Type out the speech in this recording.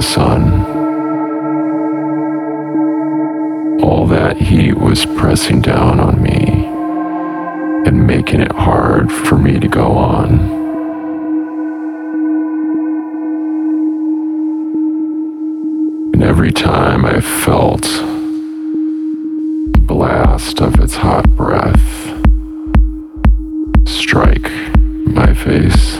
the sun, all that heat was pressing down on me and making it hard for me to go on. And every time I felt the blast of its hot breath strike my face,